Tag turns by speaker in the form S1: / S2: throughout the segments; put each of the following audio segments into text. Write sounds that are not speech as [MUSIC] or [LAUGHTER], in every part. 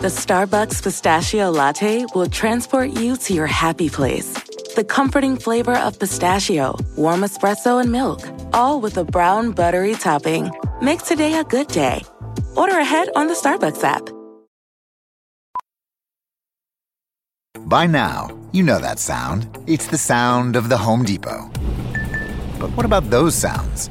S1: The Starbucks Pistachio Latte will transport you to your happy place. The comforting flavor of pistachio, warm espresso, and milk, all with a brown buttery topping. Make today a good day. Order ahead on the Starbucks app.
S2: By now, you know that sound. It's the sound of the Home Depot. But what about those sounds?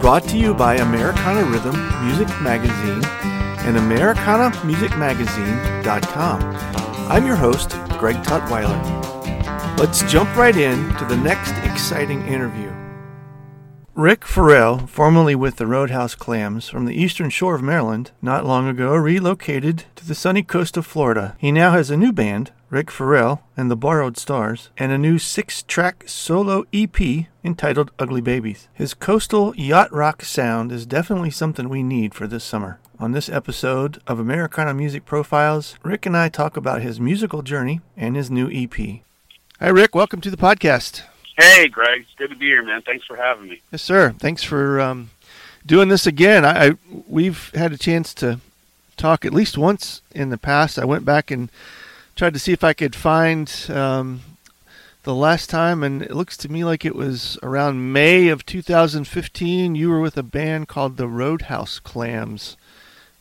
S3: brought to you by Americana Rhythm Music Magazine and AmericanaMusicMagazine.com. I'm your host, Greg Tutwiler. Let's jump right in to the next exciting interview. Rick Farrell, formerly with the Roadhouse Clams from the eastern shore of Maryland, not long ago relocated to the sunny coast of Florida. He now has a new band, Rick Farrell and the Borrowed Stars, and a new six track solo EP entitled Ugly Babies. His coastal yacht rock sound is definitely something we need for this summer. On this episode of Americana Music Profiles, Rick and I talk about his musical journey and his new EP. Hi, Rick. Welcome to the podcast.
S4: Hey, Greg. It's good to be here, man. Thanks for having me.
S3: Yes, sir. Thanks for um, doing this again. I, I we've had a chance to talk at least once in the past. I went back and tried to see if I could find um, the last time, and it looks to me like it was around May of 2015. You were with a band called the Roadhouse Clams.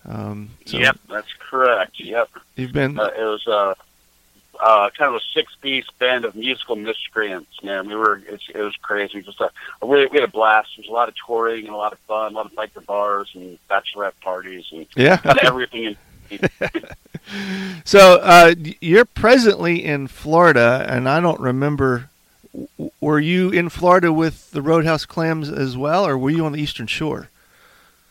S3: Um, so
S4: yep, that's correct. Yep.
S3: You've been.
S4: Uh, it was uh, uh, kind of a six-piece band of musical miscreants. Man, we were. It's, it was crazy. Just a, a really, we had a blast. There was a lot of touring and a lot of fun. A lot of biker bars and bachelorette parties and
S3: Yeah. [LAUGHS]
S4: everything. In, [LAUGHS]
S3: So uh, you're presently in Florida, and I don't remember. Were you in Florida with the Roadhouse Clams as well, or were you on the Eastern Shore?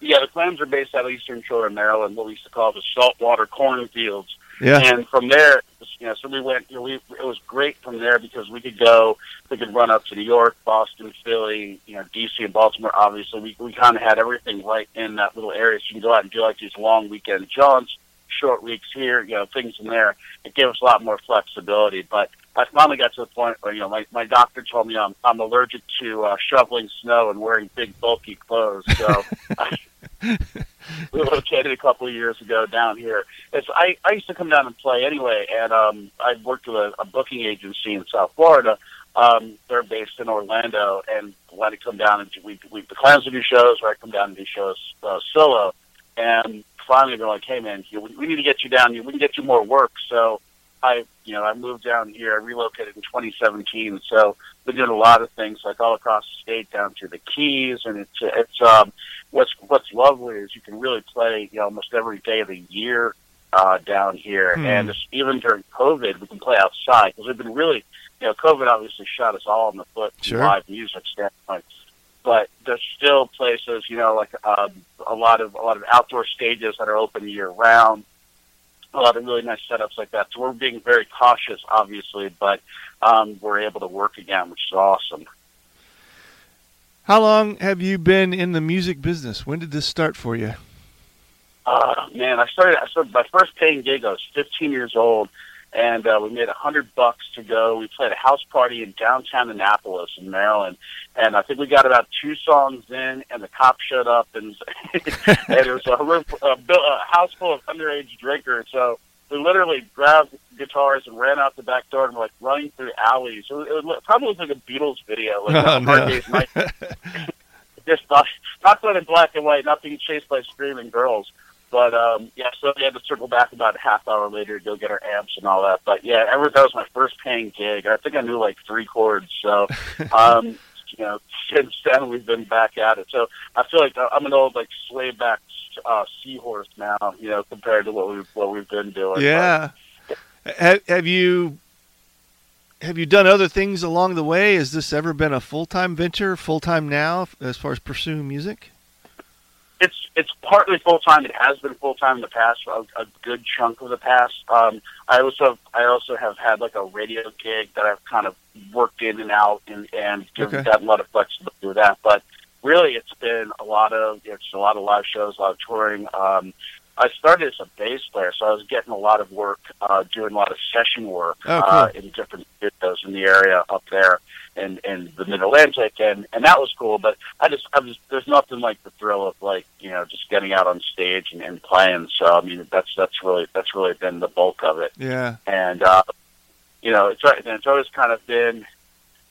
S4: yeah, the clams are based out of Eastern Shore of Maryland, what we used to call the saltwater cornfields.
S3: Yeah.
S4: And from there, you know, so we went. You know, we it was great from there because we could go. We could run up to New York, Boston, Philly, you know, DC, and Baltimore. Obviously, we we kind of had everything right in that little area. So you can go out and do like these long weekend jaunts, short weeks here. You know, things in there. It gave us a lot more flexibility. But I finally got to the point where you know, my my doctor told me I'm I'm allergic to uh, shoveling snow and wearing big bulky clothes. So. I, [LAUGHS] [LAUGHS] [LAUGHS] relocated a couple of years ago down here. It's I, I used to come down and play anyway, and um, I worked with a, a booking agency in South Florida. Um, they're based in Orlando, and when I come down and we we the clams would do shows, or I come down and do shows uh, solo. And finally, they're like, "Hey, man, you, we, we need to get you down. here. We can get you more work." So I, you know, I moved down here. I relocated in 2017. So been doing a lot of things, like all across the state, down to the Keys, and it's it's um, what's what's lovely is you can really play you know, almost every day of the year uh, down here,
S3: Hmm.
S4: and it's, even during COVID, we can play outside because we've been really, you know, COVID obviously shot us all in the foot from live music standpoint. But there's still places, you know, like um, a lot of a lot of outdoor stages that are open year round. A lot of really nice setups like that. So we're being very cautious, obviously, but um, we're able to work again, which is awesome.
S3: How long have you been in the music business? When did this start for you?
S4: Uh, man, I started. I started my first paying gig. I was 15 years old, and uh, we made a hundred bucks to go. We played a house party in downtown Annapolis in Maryland, and I think we got about two songs in, and the cop showed up, and, [LAUGHS] and it was a, a, a house full of underage drinkers. So we literally grabbed guitars and ran out the back door and were like running through alleys. It, was, it was, probably was like a Beatles video, like
S3: Oh,
S4: hard day's night. [LAUGHS] Just not, not in black and white, not being chased by screaming girls. But um, yeah, so we had to circle back about a half hour later to go get our amps and all that. But yeah, ever that was my first paying gig. I think I knew like three chords. So [LAUGHS] um, you know, since then we've been back at it. So I feel like I'm an old like slave back uh, seahorse now. You know, compared to what we've what we've been doing.
S3: Yeah. Have, have you have you done other things along the way? Has this ever been a full time venture, full time now, as far as pursuing music?
S4: It's it's partly full time. It has been full time in the past, a, a good chunk of the past. Um, I also have, I also have had like a radio gig that I've kind of worked in and out and and given
S3: Okay.
S4: that a lot of flexibility with that. But really, it's been a lot of it's a lot of live shows, a lot of touring. Um, I started as a bass player, so I was getting a lot of work, uh, doing a lot of session work
S3: Oh, cool.
S4: uh, in different studios in the area up there in, in the Mid Atlantic, and and that was cool. But I just I was there's nothing like the thrill of like you know just getting out on stage and, and playing. So I mean that's that's really that's really been the bulk of it,
S3: Yeah.
S4: and uh, you know it's and it's always kind of been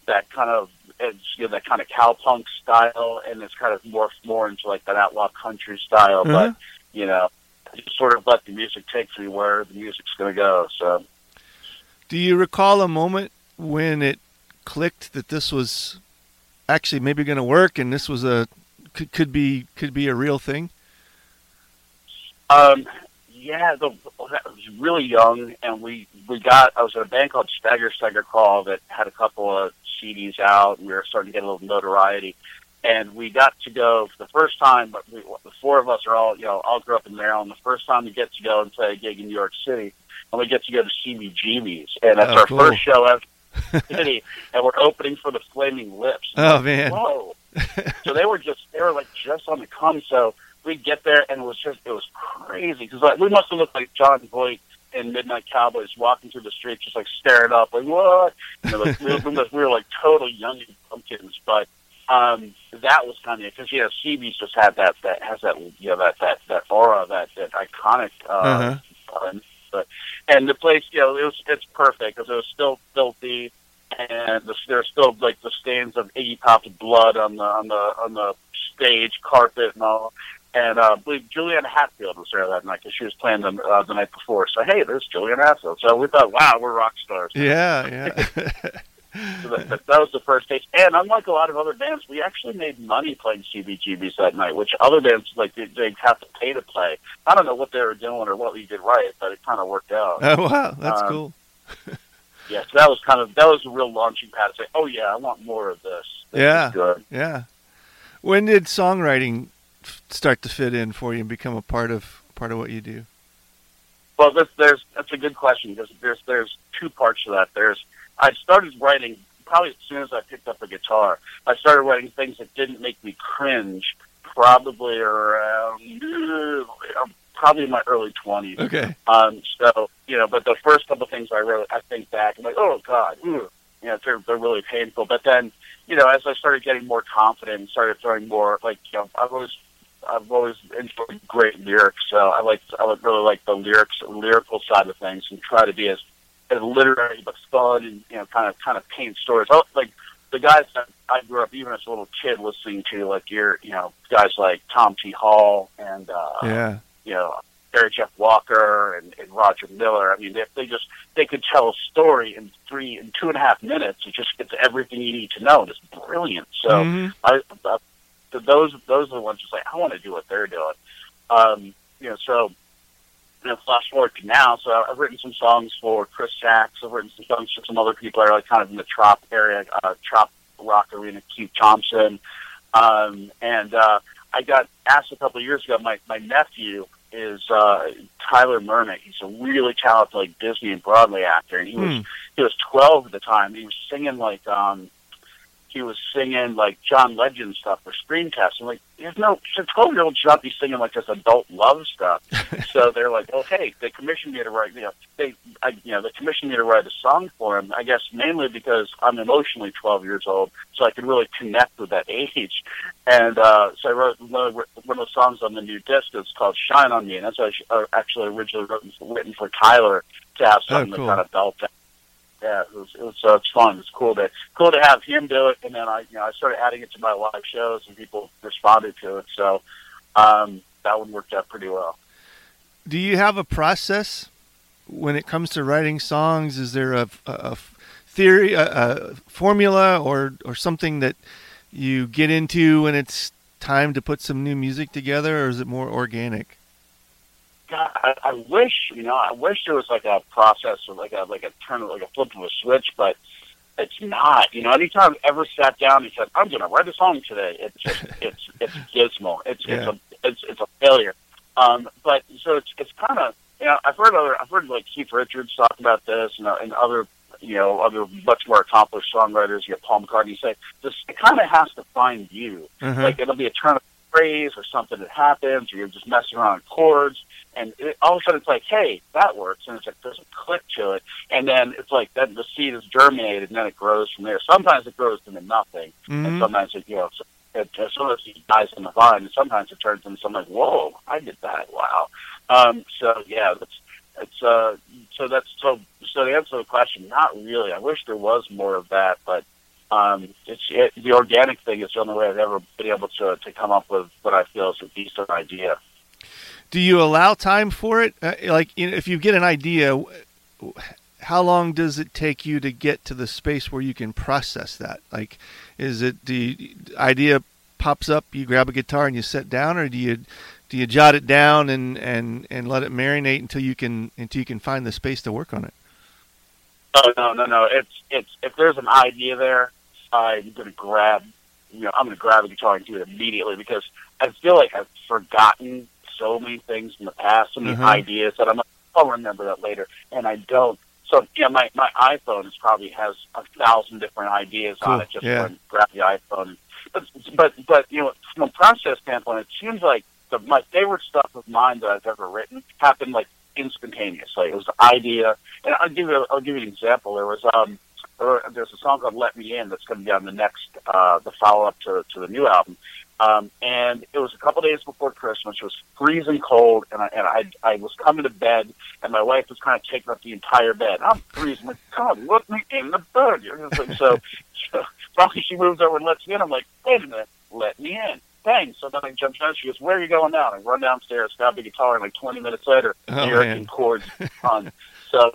S4: that kind of it's you know that kind of cowpunk style, and it's kind of morphed more into like that outlaw country style.
S3: Uh-huh.
S4: But you know, just sort of let the music take me where the music's going to go. So.
S3: Do you recall a moment when it clicked that this was actually maybe going to work and this was a could, could be could be a real thing?
S4: Um, yeah, the, I was really young, and we we got. I was at a band called Stagger Stagger Call that had a couple of CDs out, and we were starting to get a little notoriety. And we got to go for the first time. But we, the four of us are all, you know, all grew up in Maryland. The first time we get to go and play a gig in New York City, and we get to go to CBGB's, and that's
S3: Oh,
S4: our
S3: cool.
S4: first show ever [LAUGHS] city, and we're opening for the Flaming Lips.
S3: Oh man.
S4: Whoa! [LAUGHS] so they were just they were like just on the come. So we get there and it was just it was crazy because like we must have looked like Jon Voight and Midnight Cowboys walking through the street just like staring up like what you know like we, were, we were like total young pumpkins but um that was kind of because you know CB's just had that that has that you know that that that aura that that iconic uh,
S3: Uh-huh.
S4: uh but and the place you know it was it's perfect because it was still filthy and the, there's still like the stains of Iggy Pop's blood on the on the on the stage carpet and all. And uh, I believe Juliana Hatfield was there that night because she was playing the uh, the night before. So hey, there's Juliana Hatfield. So we thought, wow, we're rock stars.
S3: Yeah, yeah. [LAUGHS]
S4: So that, that, that was the first taste. And unlike a lot of other bands, we actually made money playing CBGBs that night, which other bands like they, they have to pay to play. I don't know what they were doing or what we did right, but it kind of worked out.
S3: oh wow, that's
S4: Um,
S3: cool. [LAUGHS]
S4: Yeah, so that was kind of that was a real launching pad to say, oh yeah, I want more of this. This
S3: Yeah. Yeah. When did songwriting start to fit in for you and become a part of part of what you do?
S4: Well, there's that's a good question because there's there's two parts to that. There's I started writing probably as soon as I picked up a guitar. I started writing things that didn't make me cringe. Probably around uh, probably in my early twenties.
S3: Okay.
S4: Um, so you know, but the first couple things I wrote, I think back, I'm like, oh god, ooh. you know, they're they're really painful. But then, you know, as I started getting more confident and started throwing more, like you know, I've always I've always enjoyed great lyrics, so I like I would really like the lyrics, lyrical side of things, and try to be as as literary but fun and you know, kind of kind of paint stories. I, like the guys that I grew up, even as a little kid, listening to, like your you know guys like Tom T. Hall and uh,
S3: Yeah.
S4: you know, Jerry Jeff Walker and, and Roger Miller. I mean, they, they just they could tell a story in three in two and a half minutes. It just gets everything you need to know. and It's brilliant. So
S3: Mhm.
S4: I, I those those are the ones just like I want to do what they're doing. Um, you know, so you know, flash forward to now. So I've written some songs for Chris Sachs. I've written some songs for some other people that are like kind of in the trop area, uh, trop rock arena. Keith Thompson, um, and uh, I got asked a couple of years ago. My my nephew is uh, Tyler Mernick. He's a really talented like Disney and Broadway actor, and he was
S3: Hmm.
S4: he was 12 at the time. He was singing like um, he was singing like John Legend stuff for screencasts. I'm like, there's no, a 12 year old should not be singing like this adult love stuff. [LAUGHS] so they're like, oh, hey, they commissioned me to write, you know, they, I, you know, they commissioned me to write a song for him. I guess mainly because I'm emotionally 12 years old, so I could really connect with that age. And uh, so I wrote one of, one of the songs on the new disc. It's called "Shine on Me," and that's actually originally written, written for Tyler to have something oh, cool. that kind of belt yeah, it was it was uh, it's fun. It's cool to cool to have him do it, and then I you know I started adding it to my live shows, and people responded to it. So um, that one worked out pretty well.
S3: Do you have a process when it comes to writing songs? Is there a, a theory, a, a formula, or or something that you get into when it's time to put some new music together, or is it more organic?
S4: God, I, I wish you know, I wish there was like a process or like a like a turn like a flip of a switch, but it's not. You know, anytime I've ever sat down and said, "I'm going to write a song today," it's just it's it's dismal. It's yeah. it's a it's it's a failure. Um, but so it's it's kind of you know I've heard other I've heard like Keith Richards talk about this and, and other you know other much more accomplished songwriters. You know, Paul McCartney say this. It kind of has to find you. Mm-hmm. Like it'll be a turn of phrase or something that happens, or you're just messing around with chords and it, all of a sudden it's like, hey, that works, and it's like there's a click to it, and then it's like then the seed is germinated, and then it grows from there. Sometimes it grows into nothing, mm-hmm. and sometimes it you know. It, it, sometimes it dies in the vine, and sometimes it turns into something like, "Whoa, I did that! Wow!" Um, so yeah, that's it's uh, so that's so so the answer to the question, not really. I wish there was more of that, but um, it's it, the organic thing is the only way I've ever been able to to come up with what I feel is a decent idea
S3: do you allow time for it? Uh, like, if you get an idea, how long does it take you to get to the space where you can process that? Like, is it the idea pops up, you grab a guitar and you sit down, or do you do you jot it down and, and, and let it marinate until you can until you can find the space to work on it?
S4: Oh no no no! It's it's if there's an idea there, I'm gonna grab you know I'm gonna grab a guitar and do it immediately because I feel like I've forgotten so many things in the past, so many mm-hmm. ideas that I'm like, I'll remember that later, and I don't. So yeah, my my iPhone is probably has a thousand different ideas cool. on it. Just yeah. grab the iPhone. But but but you know, from a process standpoint, it seems like the, my favorite stuff of mine that I've ever written happened like instantaneously. It was the idea, and I'll give you I'll give you an example. There was um there's a song called "Let Me In" that's going to be on the next uh the follow up to to the new album, um, and it was a couple days before Christmas. It was freezing cold, and I and I, I was coming to bed, and my wife was kind of taking up the entire bed. I'm freezing. Like, God, let me in the bed. So, so finally, she moves over and lets me in. I'm like, wait a minute, let me in. Bang! So then I jump down. She goes, "Where are you going now?" I run downstairs, grab the guitar, and like 20 minutes later, oh, American chords on. So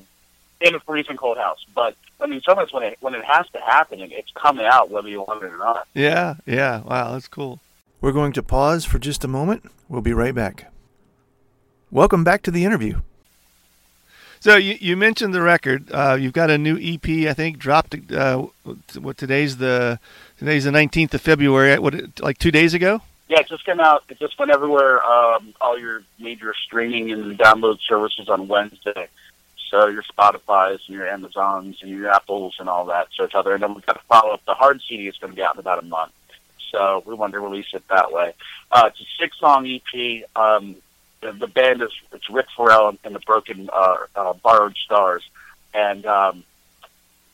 S4: in a freezing cold house. But I mean, sometimes when it when it has to happen, it's coming out whether you want it or not.
S3: Yeah, yeah. Wow, that's cool. We're going to pause for just a moment. We'll be right back. Welcome back to the interview. So you, you mentioned the record. Uh, you've got a new EP, I think, dropped. Uh, what today's the today's the nineteenth of February. What like two days ago?
S4: Yeah, it just came out. It just went everywhere. Um, all your major streaming and download services on Wednesday. So your Spotify's and your Amazons and your Apples and all that. So it's out there. And then we've got to follow up. The hard CD is going to be out in about a month so we wanted to release it that way. Uh, it's a six song EP. Um, the, the band is it's Rick Farrell and the Broken uh, uh, Borrowed Stars, and um,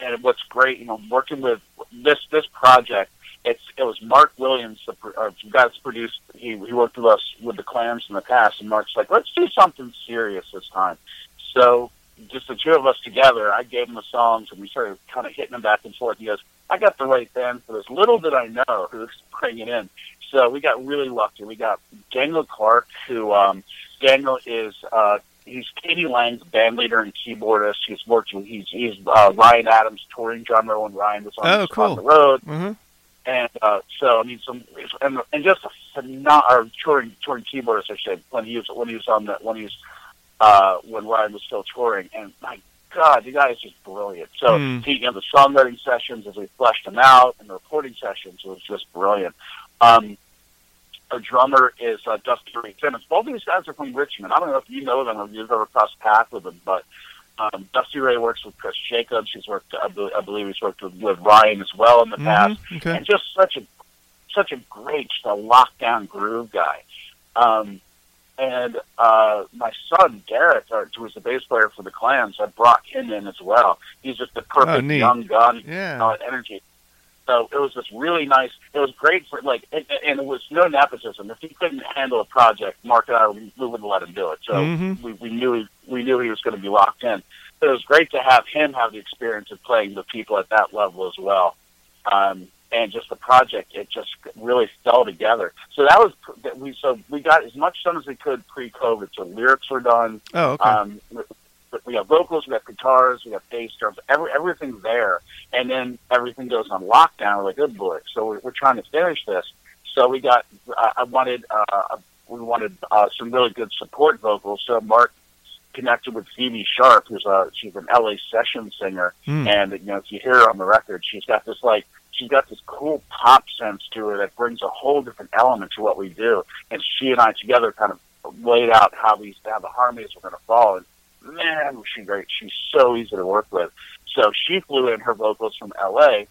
S4: and what's great, you know, working with this this project. It's it was Mark Williams, the uh, guy produced. He he worked with us with the Clams in the past, and Mark's like, let's do something serious this time. So just the two of us together, I gave him the songs, and we started kind of hitting them back and forth. He goes, I got the right band for this. Little did I know who was bringing in. So we got really lucky. We got Daniel Clark, who um, Daniel is uh, he's k.d. lang's band leader and keyboardist. He's worked with he's he's uh, Ryan Adams touring drummer when Ryan was on,
S3: oh, cool.
S4: on the road. Mm-hmm. And uh, so I mean some and, and just a phenomenal touring touring keyboardist I should when he was when he was on the when he was uh, when Ryan was still touring and my God, the guy is just brilliant. So, mm. he, you know, the songwriting sessions as we fleshed them out and the recording sessions was just brilliant. Um, our drummer is uh, Dusty Ray Simmons. Both of these guys are from Richmond. I don't know if you know them or you've ever crossed paths with them, but Um, Dusty Ray works with Chris Jacobs. He's worked, I believe, I believe he's worked with, with Ryan as well in the past,
S3: okay.
S4: and just such a such a great, just a lockdown groove guy. Um, and uh, my son Garrett, or, who was the bass player for the Clams, I brought him in as well. He's just the perfect
S3: neat.
S4: young gun,
S3: Yeah.
S4: uh, energy. So it was just really nice. It was great for like, and, and it was no nepotism. If he couldn't handle a project, Mark and I we wouldn't let him do it. So
S3: Mhm.
S4: we, we knew he, we knew he was going to be locked in. But it was great to have him have the experience of playing the people at that level as well. Um, and just the project, it just really fell together. So that was that we so we got as much done as we could pre-COVID. So lyrics were done.
S3: Oh, okay.
S4: Um, we- got vocals, we got guitars, we got bass drums, every, everything's there. And then everything goes on lockdown. We're like, good boy. So we're, we're trying to finish this. So we got, I I wanted, uh, we wanted uh, some really good support vocals. So Mark connected with Phoebe Sharp, who's a, she's an LA session singer.
S3: Hmm.
S4: And, you know, if you hear her on the record, she's got this like, she's got this cool pop sense to her that brings a whole different element to what we do. And she and I together kind of laid out how these, how the harmonies were going to fall. And man, was she great. She's so easy to work with. So she flew in her vocals from LA.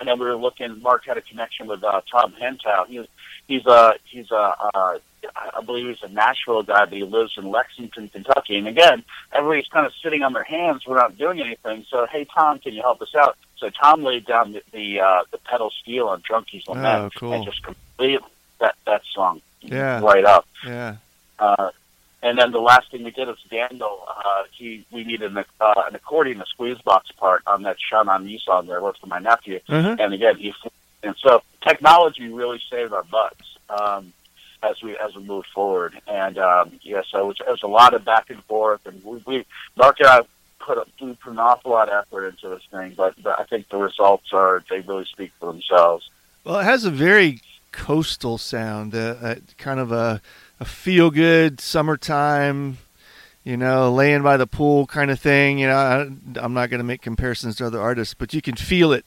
S4: And then we were looking, Mark had a connection with uh, Tom Hentow. He, he's a, he's a, uh, I believe he's a Nashville guy, but he lives in Lexington, Kentucky. And again, everybody's kind of sitting on their hands. We're not doing anything. So, hey, Tom, can you help us out? So Tom laid down the, the, uh, the pedal steel on Junkie's Lament
S3: Oh, cool.
S4: and just completed that, that song
S3: Yeah.
S4: right up.
S3: yeah.
S4: Uh, and then the last thing we did was Daniel. Uh, he we needed an, uh, an accordion, a squeeze box part on that Shine on Me song there. Worked for my nephew,
S3: Uh-huh.
S4: and again he and so technology really saved our butts um, as we as we moved forward. And um, yeah, so it was, it was a lot of back and forth, and we, we Mark and I put a, put an awful lot of effort into this thing, but, but I think the results are they really speak for themselves.
S3: Well, it has a very coastal sound, uh, uh, kind of a, a feel good summertime, you know, laying by the pool kind of thing. You know, I, I'm not going to make comparisons to other artists, but you can feel it,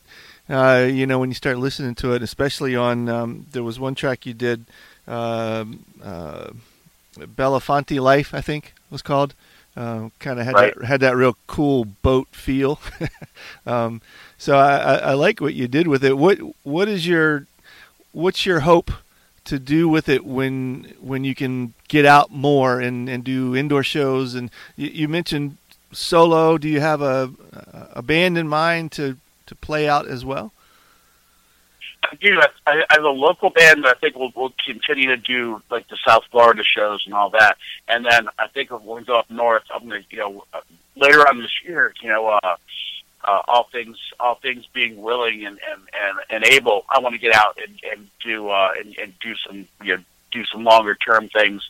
S3: uh, you know, when you start listening to it, especially on, um, there was one track you did, um uh, Belafonte Life, I think it was called. Uh, kind of had
S4: Right.
S3: that had that real cool boat feel. [LAUGHS] um, so I, I, I like what you did with it. What what is your what's your hope to do with it when when you can get out more and, and do indoor shows? And you, you mentioned solo. Do you have a a band in mind to to play out as well?
S4: I do. I, I I have a local band that I think will will continue to do like the South Florida shows and all that. And then I think when we go up north, I'm gonna you know uh, later on this year, you know, uh, uh, all things all things being willing and and and, and able, I want to get out and and do uh, and, and do some you know do some longer term things.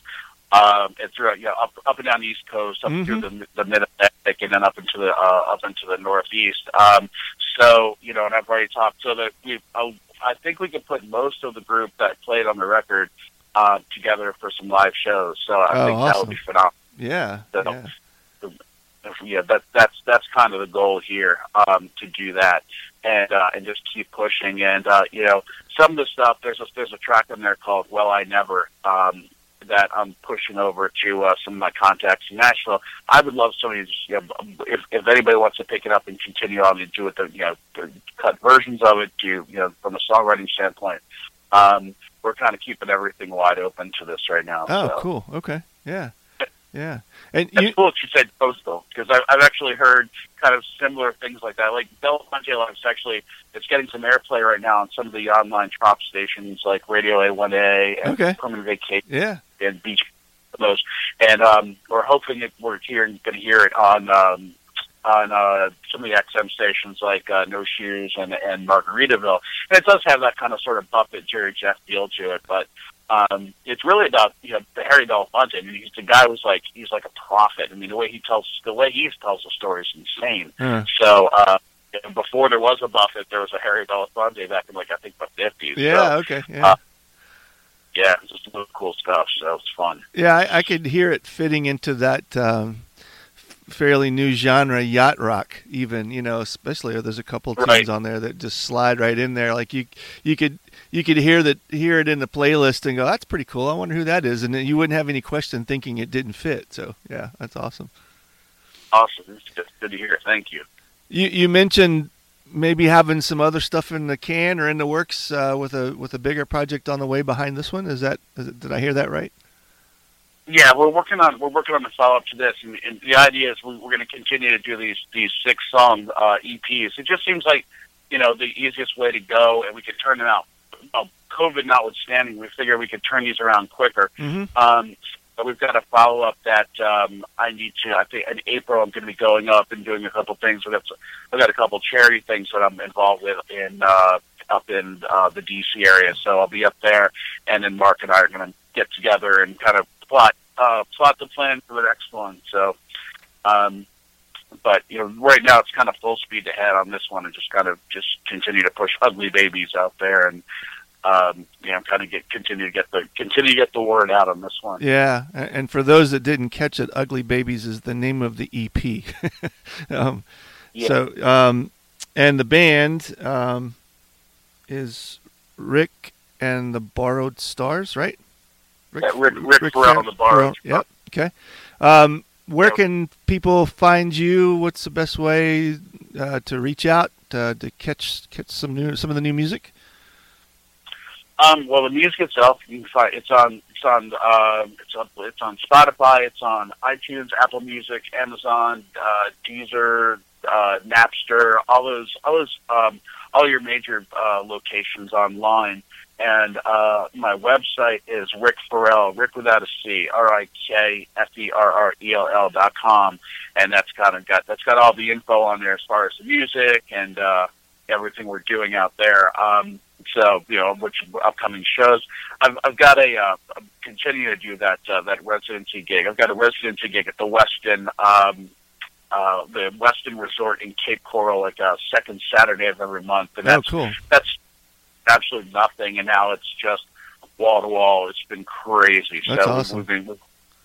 S4: Um, and throughout, you know, up up and down the East Coast, up through the, the Mid Atlantic, and then up into the uh, up into the Northeast. Um, so you know, and I've already talked. So that we, I, I think we could put most of the group that played on the record uh, together for some live shows. So I
S3: Oh,
S4: think that would be phenomenal.
S3: Yeah,
S4: So-
S3: yeah.
S4: Yeah, that that's that's kind of the goal here um, to do that and uh, and just keep pushing. And uh, you know, some of the stuff there's a there's a track in there called "Well I Never." Um, that I'm pushing over to uh, some of my contacts in Nashville. I would love somebody to just, you know, if, if anybody wants to pick it up and continue on and do it, the, you know, cut versions of it, to, you know, from a songwriting standpoint. Um, we're kind of keeping everything wide open to this right now.
S3: Oh,
S4: so.
S3: cool. Okay. Yeah. Yeah. And
S4: That's
S3: you,
S4: cool that you said coastal because I've, I've actually heard kind of similar things like that. Like Belafonte Life's actually it's getting some airplay right now on some of the online trop stations like Radio A1A and
S3: Okay.
S4: Permanent Vacation
S3: yeah.
S4: And Beach those, and um, we're hoping that we're hearing going to hear it on um, on uh, some of the XM stations like uh, No Shoes and and Margaritaville. And it does have that kind of sort of Buffett Jerry Jeff feel to it, but um, it's really about you know the Harry Belafonte. I mean, he's the guy who's like he's like a prophet. I mean, the way he tells the way he tells the story is insane.
S3: Uh,
S4: So uh, before there was a Buffett, there was a Harry Belafonte back in like I think the fifties.
S3: yeah. Okay. Yeah.
S4: uh, yeah, it's just really cool stuff. So that was fun.
S3: Yeah, I, I could hear it fitting into that um, fairly new genre, yacht rock. Even you know, especially there's a couple tunes
S4: Right.
S3: on there that just slide right in there. Like you, you could you could hear that hear it in the playlist and go, "That's pretty cool. I wonder who that is," and then you wouldn't have any question thinking it didn't fit. So yeah, that's awesome.
S4: awesome. It's good, good to hear. Thank you.
S3: You you mentioned maybe having some other stuff in the can or in the works uh, with a with a bigger project on the way behind this one. Is that is it, did I hear that right?
S4: Yeah, we're working on we're working on the follow up to this, and, and the idea is we, we're going to continue to do these these six song uh, EPs. It just seems like you know the easiest way to go, and we could turn them out. Well, COVID notwithstanding, we figure we could turn these around quicker.
S3: Mm-hmm.
S4: Um, but we've got a follow up that um, I need to. I think in April I'm going to be going up and doing a couple things. Got I've got a couple charity things that I'm involved with in uh, up in uh, the DC area. So I'll be up there, and then Mark and I are going to get together and kind of plot uh, plot the plan for the next one. So, um, but you know, right now it's kind of full speed ahead on this one, and just kind of just continue to push ugly babies out there, and um, you know, kind of get continue to get the continue to get the word out on this one.
S3: Yeah, and for those that didn't catch it, "Ugly Babies" is the name of the EP. [LAUGHS] um,
S4: Yeah.
S3: So, um, and the band um, is Rick and the Borrowed Stars, right?
S4: Yeah, Rick- Rick Farrell and the Borrowed
S3: Yep. Okay. Um, where can people find you? What's the best way uh, to reach out uh, to catch catch some new some of the new music?
S4: Um, well, the music itself, you can find it's on it's on uh, it's on it's on Spotify, it's on iTunes, Apple Music, Amazon, uh, Deezer, uh, Napster, all those all those um, all your major uh, locations online. And uh, my website is Rick Farrell, Rick without a C, R I K F E R R E L L dot com, and that's kind of got that's got all the info on there as far as the music and uh, everything we're doing out there. Um, so you know, which upcoming shows. I've, I've got a uh, I'm continuing to do that uh, that residency gig. I've got a residency gig at the Westin, um, uh, the Westin Resort in Cape Coral, like uh, second Saturday of every month, and
S3: Oh,
S4: that's
S3: cool.
S4: that's absolutely nothing. And now it's just wall to wall. It's been crazy.
S3: That's
S4: so
S3: awesome.
S4: we've been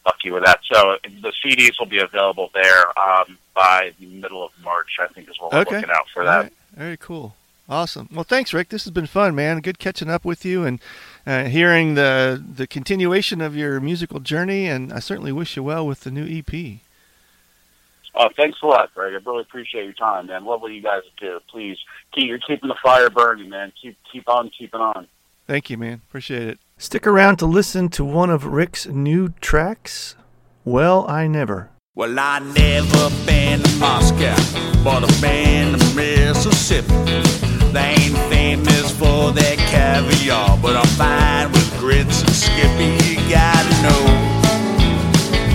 S4: lucky with that. So the CDs will be available there um, by the middle of March. I think is what we're
S3: Okay.
S4: looking out for
S3: All
S4: that.
S3: right. Very cool. Awesome. Well, thanks, Rick. This has been fun, man. Good catching up with you and uh, hearing the the continuation of your musical journey. And I certainly wish you well with the new EP.
S4: Oh, thanks a lot, Greg. I really appreciate your time, man. Love what you guys do. Please keep you're keeping the fire burning, man. Keep keep on keeping on.
S3: Thank you, man. Appreciate it. Stick around to listen to one of Rick's new tracks. Well, I never.
S5: Well, I never been to Moscow, but I've been to Mississippi. They ain't famous for their caviar, but I'm fine with grits and skippy. You gotta know,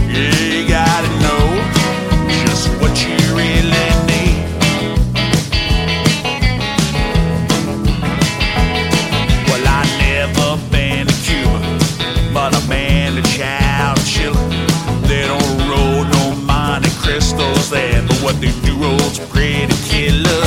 S5: yeah, you gotta know just what you really need. Well, I never been to Cuba, but I've been to Chow Chile. They don't roll no Monte Cristos there, but what they do roll's pretty killer.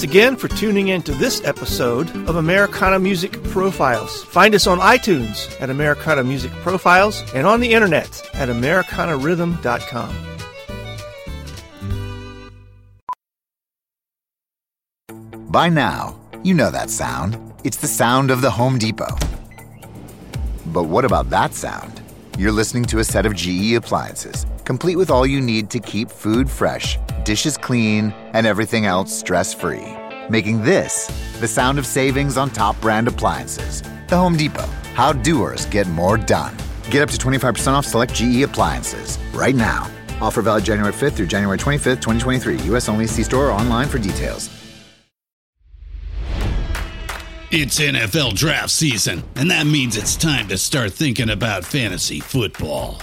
S3: Thanks again for tuning in to this episode of Americana Music Profiles. Find us on iTunes at Americana Music Profiles and on the internet at AmericanaRhythm.com.
S2: By now, you know that sound. It's the sound of the Home Depot. But what about that sound? You're listening to a set of GE appliances, complete with all you need to keep food fresh, dishes clean, and everything else stress free. Making this the sound of savings on top brand appliances. The Home Depot. How doers get more done. Get up to 25% off select GE appliances right now. Offer valid January 5th through January 25th, 2023. U.S. only. See store or online for details.
S6: It's NFL draft season, and that means it's time to start thinking about fantasy football.